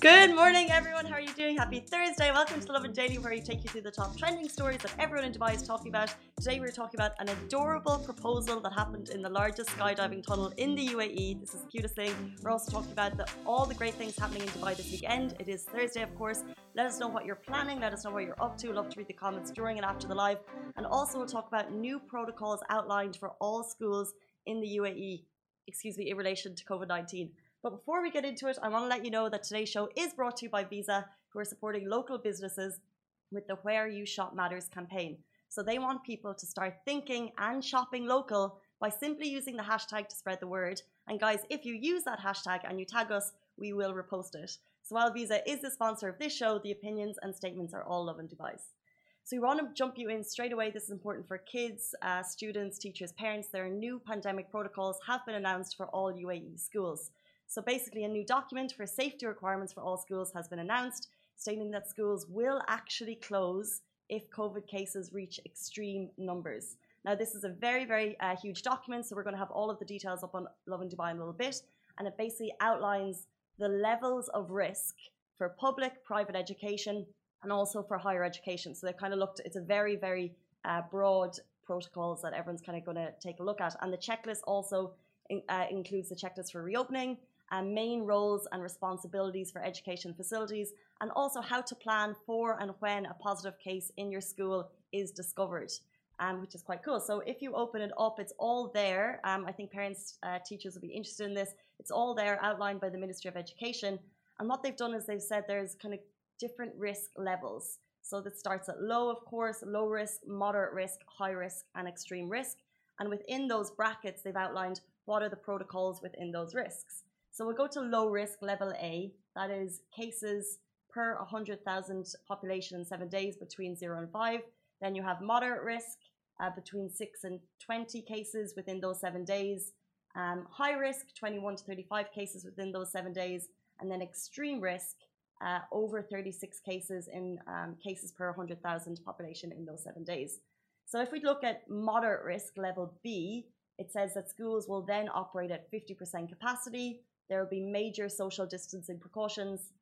Good morning, everyone. How are you doing? Happy Thursday. Welcome to the Lovin Daily, where we take you through the top trending stories that everyone in Dubai is talking about. Today, we're talking about an adorable proposal that happened in the largest skydiving tunnel in the UAE. This is the cutest thing. We're also talking about the, all the great things happening in Dubai this weekend. It is Thursday, of course. Let us know what you're planning. Let us know what you're up to. Love to read the comments during and after the live. And also, we'll talk about new protocols outlined for all schools in the UAE, excuse me, in relation to COVID 19. But before we get into it, I want to let you know that today's show is brought to you by Visa, who are supporting local businesses with the Where You Shop Matters campaign. So they want people to start thinking and shopping local by simply using the hashtag to spread the word. And guys, if you use that hashtag and you tag us, we will repost it. So while Visa is the sponsor of this show, the opinions and statements are all Lovin Dubai's. So we want to jump you in straight away. This is important for kids, uh, students, teachers, parents. There are new pandemic protocols have been announced for all UAE schools. So basically, a new document for safety requirements for all schools has been announced, stating that schools will actually close if COVID cases reach extreme numbers. Now, this is a very, very uh, huge document, so we're going to have all of the details up on Lovin Dubai in a little bit, and it basically outlines the levels of risk for public, private education, and also for higher education. So they kind of looked, it's a very, very uh, broad protocols that everyone's kind of going to take a look at. And the checklist also in, uh, includes the checklist for reopening, and main roles and responsibilities for education facilities, and also how to plan for and when a positive case in your school is discovered, um, which is quite cool. So if you open it up, it's all there. Um, I think parents, uh, teachers will be interested in this. It's all there, outlined by the Ministry of Education. And what they've done is they've said there's kind of different risk levels. So that starts at low, of course, low risk, moderate risk, high risk, and extreme risk. And within those brackets, they've outlined what are the protocols within those risks. So we'll go to low risk level A, that is cases per 100,000 population in seven days between zero and five. Then you have moderate risk uh, between six and 20 cases within those seven days. Um, high risk, 21 to 35 cases within those seven days. And then extreme risk, uh, over 36 cases in um, cases per 100,000 population in those seven days. So if we look at moderate risk level B, it says that schools will then operate at 50% capacity there will be major social distancing precautions,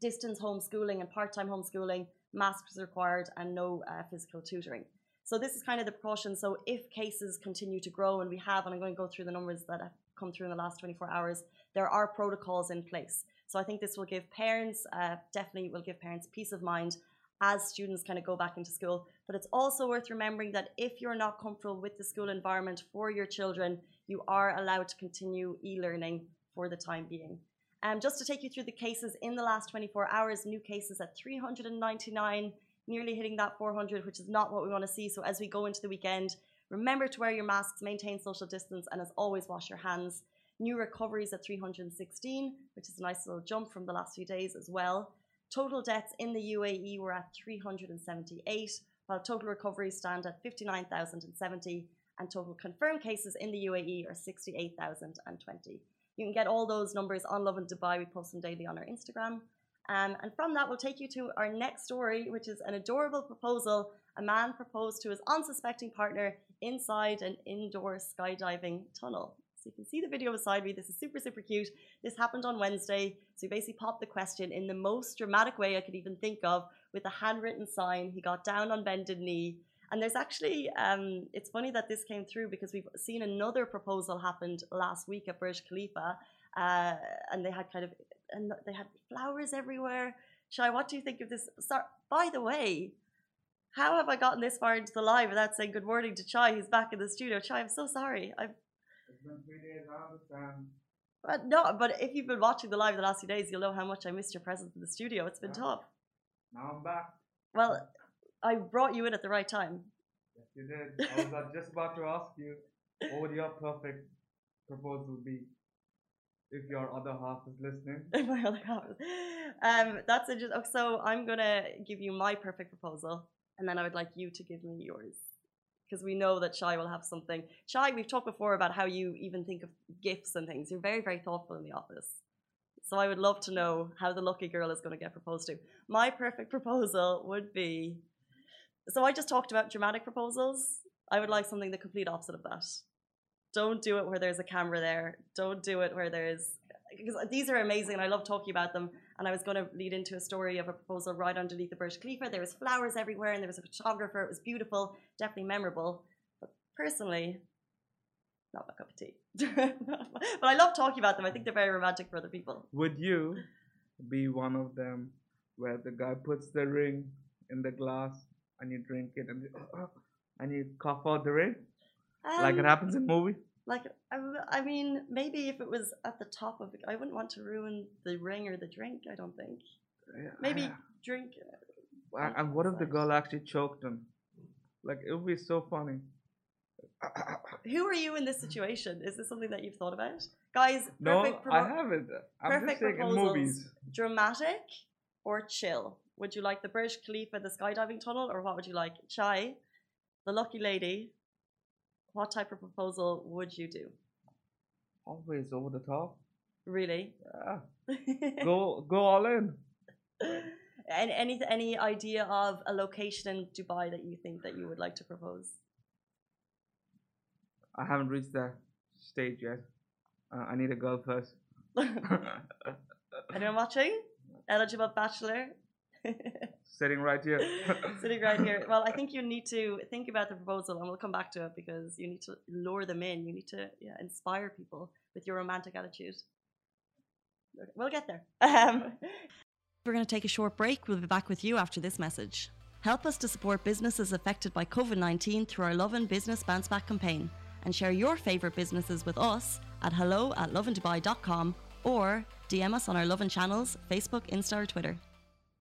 distance homeschooling and part time homeschooling, masks required, and no uh, physical tutoring. So, this is kind of the precaution. So, if cases continue to grow, and we have, and I'm going to go through the numbers that have come through in the last 24 hours, there are protocols in place. So, I think this will give parents, uh, definitely will give parents peace of mind as students kind of go back into school. But it's also worth remembering that if you're not comfortable with the school environment for your children, you are allowed to continue e learning for the time being. Um, just to take you through the cases in the last 24 hours, new cases at 399, nearly hitting that 400, which is not what we want to see. So as we go into the weekend, remember to wear your masks, maintain social distance, and as always, wash your hands. New recoveries at 316, which is a nice little jump from the last few days as well. Total deaths in the UAE were at 378, while total recoveries stand at 59,070, and total confirmed cases in the UAE are 68,020. You can get all those numbers on Lovin Dubai. We post them daily on our Instagram. Um, and from that, we'll take you to our next story, which is an adorable proposal. A man proposed to his unsuspecting partner inside an indoor skydiving tunnel. So you can see the video beside me. This is super, super cute. This happened on Wednesday. So he basically popped the question in the most dramatic way I could even think of with a handwritten sign. He got down on bended knee and there's actually, um, it's funny that this came through because we've seen another proposal happened last week at Burj Khalifa, uh, and they had kind of, and they had flowers everywhere. Shai, what do you think of this? Sorry, by the way, how have I gotten this far into the live without saying good morning to Chai, who's back in the studio? Chai, I'm so sorry. I've. It's been three days, I understand. But no, but if you've been watching the live the last few days, you'll know how much I missed your presence in the studio. It's been yeah. tough. Now I'm back. Well, I brought you in at the right time. Yes, you did. I was uh, just about to ask you, what would your perfect proposal be? If your other half is listening. my other half. Um, that's it. So I'm gonna give you my perfect proposal, and then I would like you to give me yours, because we know that Shai will have something. Shai, we've talked before about how you even think of gifts and things. You're very, very thoughtful in the office. So I would love to know how the lucky girl is going to get proposed to. My perfect proposal would be so I just talked about dramatic proposals. I would like something the complete opposite of that. Don't do it where there's a camera there. Don't do it where there's because these are amazing and I love talking about them. And I was going to lead into a story of a proposal right underneath the Burj Khalifa. There was flowers everywhere and there was a photographer. It was beautiful, definitely memorable. But personally, not my cup of tea. but I love talking about them. I think they're very romantic for other people. Would you be one of them where the guy puts the ring in the glass and you drink it and and you cough out the ring like it Um, happens in movie? Like, I, I mean, maybe if it was at the top of it, I wouldn't want to ruin the ring or the drink, I don't think. Yeah, Maybe drink. And, and what if the girl actually choked him? Like it would be so funny. Who are you in this situation? Is this something that you've thought about? Guys, No, perfect, I haven't. I'm perfect just saying in proposals. movies. dramatic or chill? Would you like the Burj Khalifa, the skydiving tunnel, or what would you like? Chai, the lucky lady, what type of proposal would you do? Always over the top. Really? Yeah. Go go all in. and any any idea of a location in Dubai that you think that you would like to propose? I haven't reached that stage yet. Uh, I need a girl first. Anyone watching? Eligible bachelor? Sitting right here. Sitting right here. Well, I think you need to think about the proposal and we'll come back to it because you need to lure them in. You need to yeah, inspire people with your romantic attitude. We'll get there. Um, we're going to take a short break. We'll be back with you after this message. Help us to support businesses affected by COVID 19 through our Lovin Business Bounce Back campaign and share your favourite businesses with us at hello at lovindubai.com or DM us on our Lovin channels, Facebook, Insta, or Twitter.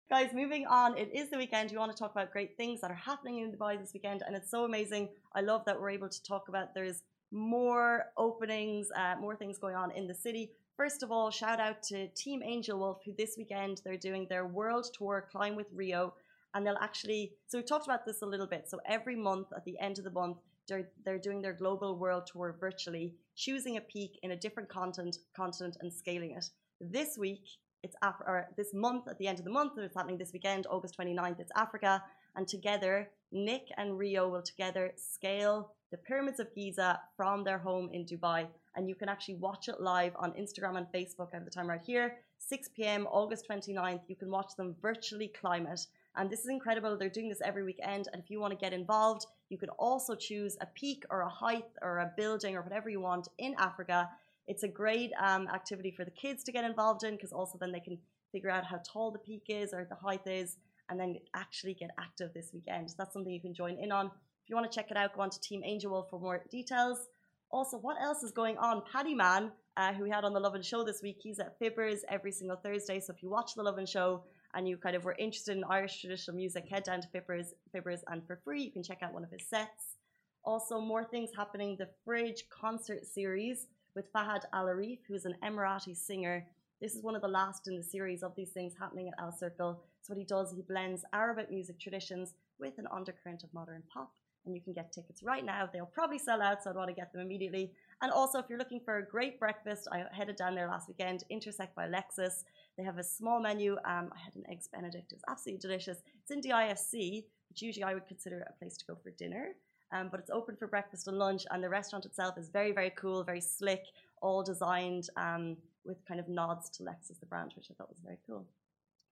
Guys, moving on, it is the weekend. We want to talk about great things that are happening in Dubai this weekend, and it's so amazing. I love that we're able to talk about there's more openings, uh, more things going on in the city. First of all, shout out to Team Angel Wolf, who this weekend they're doing their world tour, Climb with Rio, and they'll actually. So we talked about this a little bit. So every month, at the end of the month, they're they're doing their global world tour virtually, choosing a peak in a different continent, continent, and scaling it. This week, it's Af- or this month at the end of the month it's happening this weekend august 29th it's africa and together nick and rio will together scale the pyramids of giza from their home in dubai. And you can actually watch it live on instagram and facebook at the time right here 6 p.m august 29th you can watch them virtually climb it. And this is incredible. They're doing this every weekend. And if you want to get involved you can also choose a peak or a height or a building or whatever you want in africa it's a great um, activity for the kids to get involved in because also then they can figure out how tall the peak is or the height is and then actually get active this weekend. So that's something you can join in on. If you want to check it out, go on to Team Angel Wolf for more details. Also, what else is going on? Paddy Man, uh, who we had on the Lovin Show this week, he's at Fibbers every single Thursday. So if you watch the Lovin Show and you kind of were interested in Irish traditional music, head down to Fibbers, Fibbers, and for free you can check out one of his sets. Also, more things happening. The Fridge concert series with Fahad Al Arif, who's an Emirati singer. This is one of the last in the series of these things happening at Alserkal. So what he does, he blends Arabic music traditions with an undercurrent of modern pop. And you can get tickets right now. They'll probably sell out, so I'd want to get them immediately. And also, if you're looking for a great breakfast, I headed down there last weekend, Intersect by Lexus. They have a small menu. Um, I had an eggs Benedict. It was absolutely delicious. It's in the IFC, which usually I would consider a place to go for dinner. Um, but it's open for breakfast and lunch, and the restaurant itself is very, very cool, very slick, all designed um, with kind of nods to Lexus, the brand, which I thought was very cool.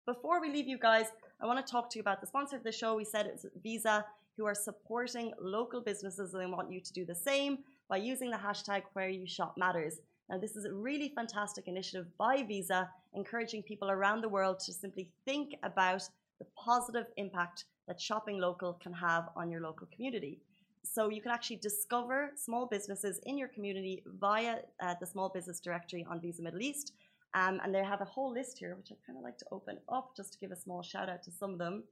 Before we leave you guys, I want to talk to you about the sponsor of the show. We said it's Visa, who are supporting local businesses, and they want you to do the same by using the hashtag Where You Shop Matters. Now, this is a really fantastic initiative by Visa, encouraging people around the world to simply think about the positive impact that shopping local can have on your local community. So you can actually discover small businesses in your community via uh, the small business directory on Visa Middle East. Um, and they have a whole list here, which I'd kind of like to open up just to give a small shout out to some of them.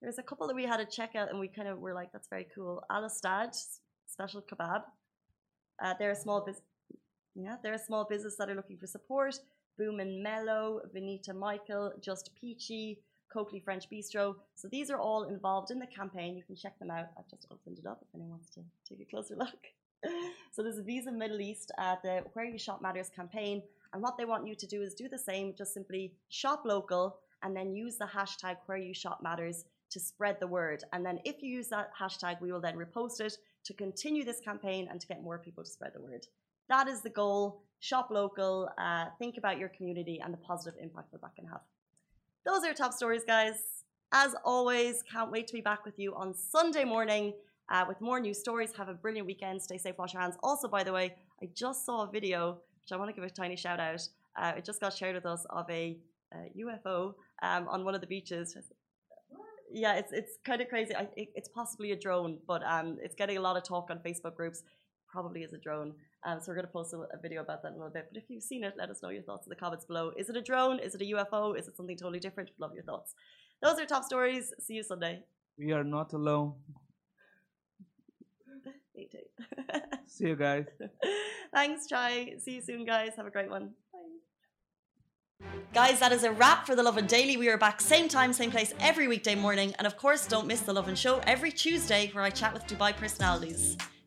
There's a couple that we had to check out and we kind of were like, that's very cool. Alistad, special kebab. Uh, they're a small business. Yeah, they're a small business that are looking for support. Boom and Mellow, Venita Michael, Just Peachy, Coakley French Bistro. So these are all involved in the campaign. You can check them out. I've just opened it up if anyone wants to take a closer look. so there's a Visa Middle East at the Where You Shop Matters campaign, And what they want you to do is do the same, just simply shop local and then use the hashtag where you shop matters to spread the word. And then if you use that hashtag, we will then repost it to continue this campaign and to get more people to spread the word. That is the goal. Shop local, uh, think about your community and the positive impact that that can have. Those are top stories, guys. As always, can't wait to be back with you on Sunday morning uh, with more news stories. Have a brilliant weekend. Stay safe, wash your hands. Also, by the way, I just saw a video, which I want to give a tiny shout out. Uh, it just got shared with us of a UFO um, on one of the beaches. Yeah, it's it's kind of crazy. I, it, it's possibly a drone, but um, it's getting a lot of talk on Facebook groups. Probably is a drone. Um, so we're going to post a, a, video about that in a little bit. But if you've seen it, let us know your thoughts in the comments below. Is it a drone? Is it a UFO? Is it something totally different? Love your thoughts. Those are top stories. See you Sunday. We are not alone. Me too. See you guys. Thanks, Chai. See you soon, guys. Have a great one. Bye. Guys, that is a wrap for The Lovin Daily. We are back same time, same place every weekday morning. And of course, don't miss The Lovin Show every Tuesday where I chat with Dubai personalities.